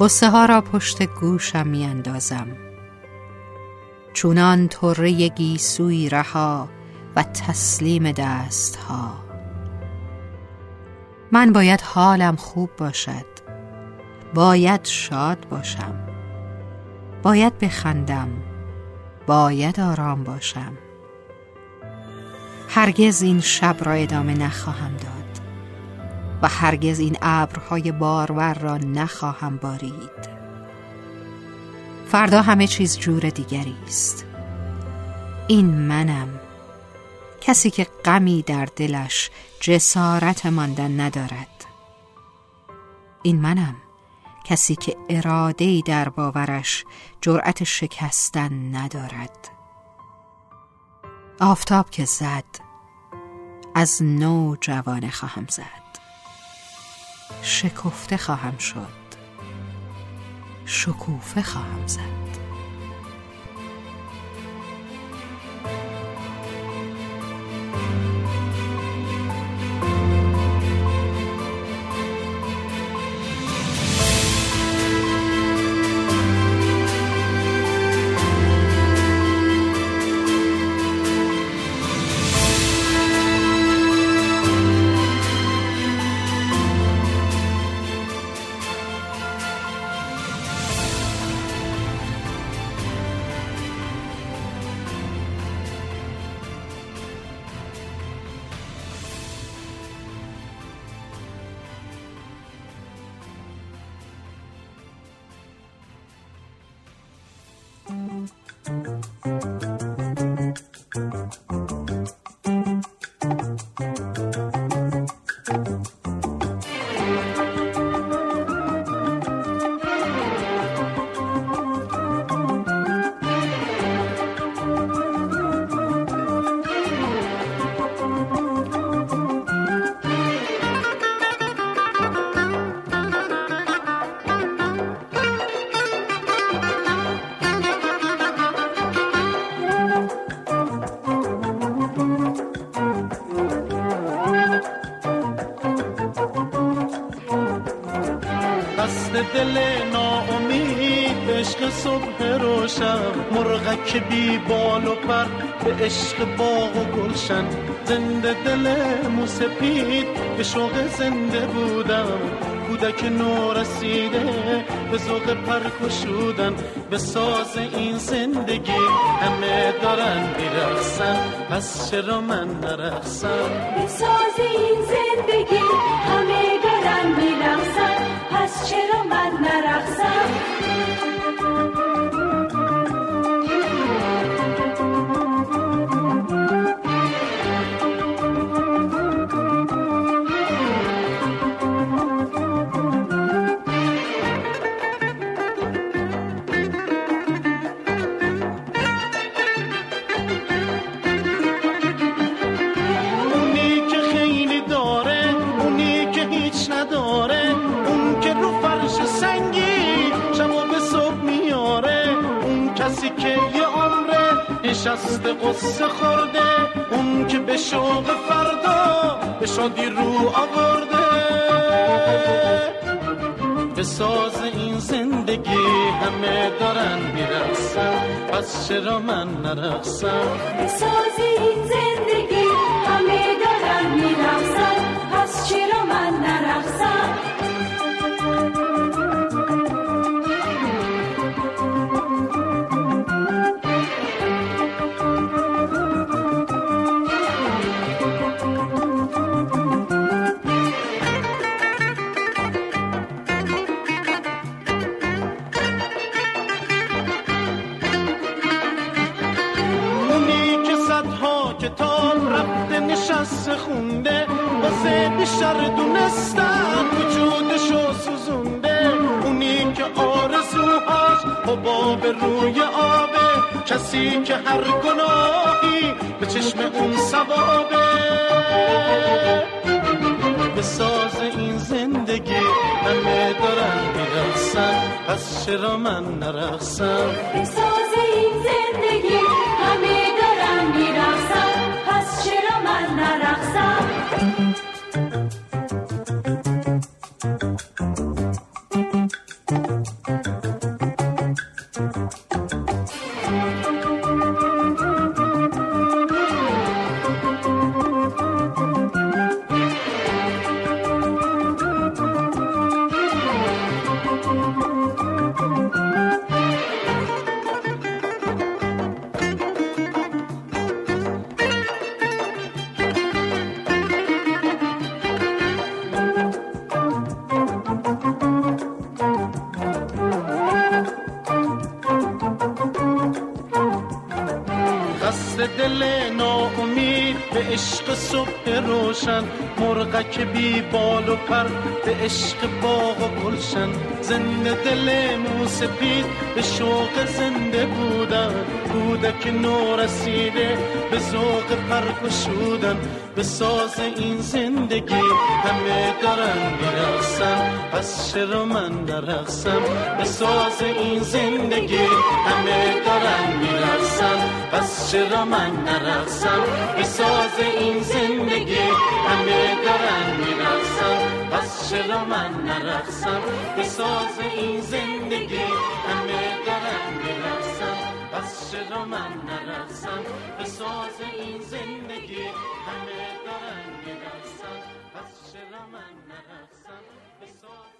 قصه ها را پشت گوشم می اندازم چونان طره گیسوی رها و تسلیم دست ها من باید حالم خوب باشد. باید شاد باشم. باید بخندم. باید آرام باشم. هرگز این شب را ادامه نخواهم داد. و هرگز این ابرهای بارور را نخواهم بارید. فردا همه چیز جور دیگری است. این منم. کسی که غمی در دلش جسارت ماندن ندارد. این منم. کسی که ای در باورش جرأت شکستن ندارد. آفتاب که زد از نو جوانه خواهم زد. شکفته خواهم شد. شکوفه خواهم زد. دل ناامید عشق صبح روشن. مرغک بی بال و پر به عشق باغ و گلشن. زنده دل موسپید به شوق زنده بودم کودک نو رسیده به ذوق پر کشودن به ساز این زندگی همه دارن میرقصن. پس چرا من نرقصم؟ به ساز این زندگی نشسته قصه خورده. اون که به شوق فردا به شادی رو آورده. به ساز این زندگی همه دارن میرقصن. پس چرا من نرقصم؟ به ساز این زندگی همه دارن میرقصن. پس چرا من نرقصم؟ بیشتر دونستن وجودشو سوزونده. اونی که آرزوهاش حباب روی آبه. کسی که هر گناهی به چشم اون سوابه به ساز این زندگی همه دارن میرقصن. پس چرا من نرقصم؟ به ساز این زندگی دل ناامید به عشق صبح روشن. مرغک بی بال و پر به عشق باغ و گلشن. زنده دل موسپید به شوق زنده بودن. کودک نو رسیده به ذوق پر گشودن به ساز این زندگی همه دارن میرقصن. پس چرا من نرقصم به ساز این زندگی همه دارن میرقصن. پس چرا من نرقصم به ساز این زندگی همه دارن میرقصن. پس چرا من نرقصم به ساز این زندگی همه پس چرا من نرقصم. به ساز این زندگی همه دارن میرقصن پس چرا من نرقصم. به ساز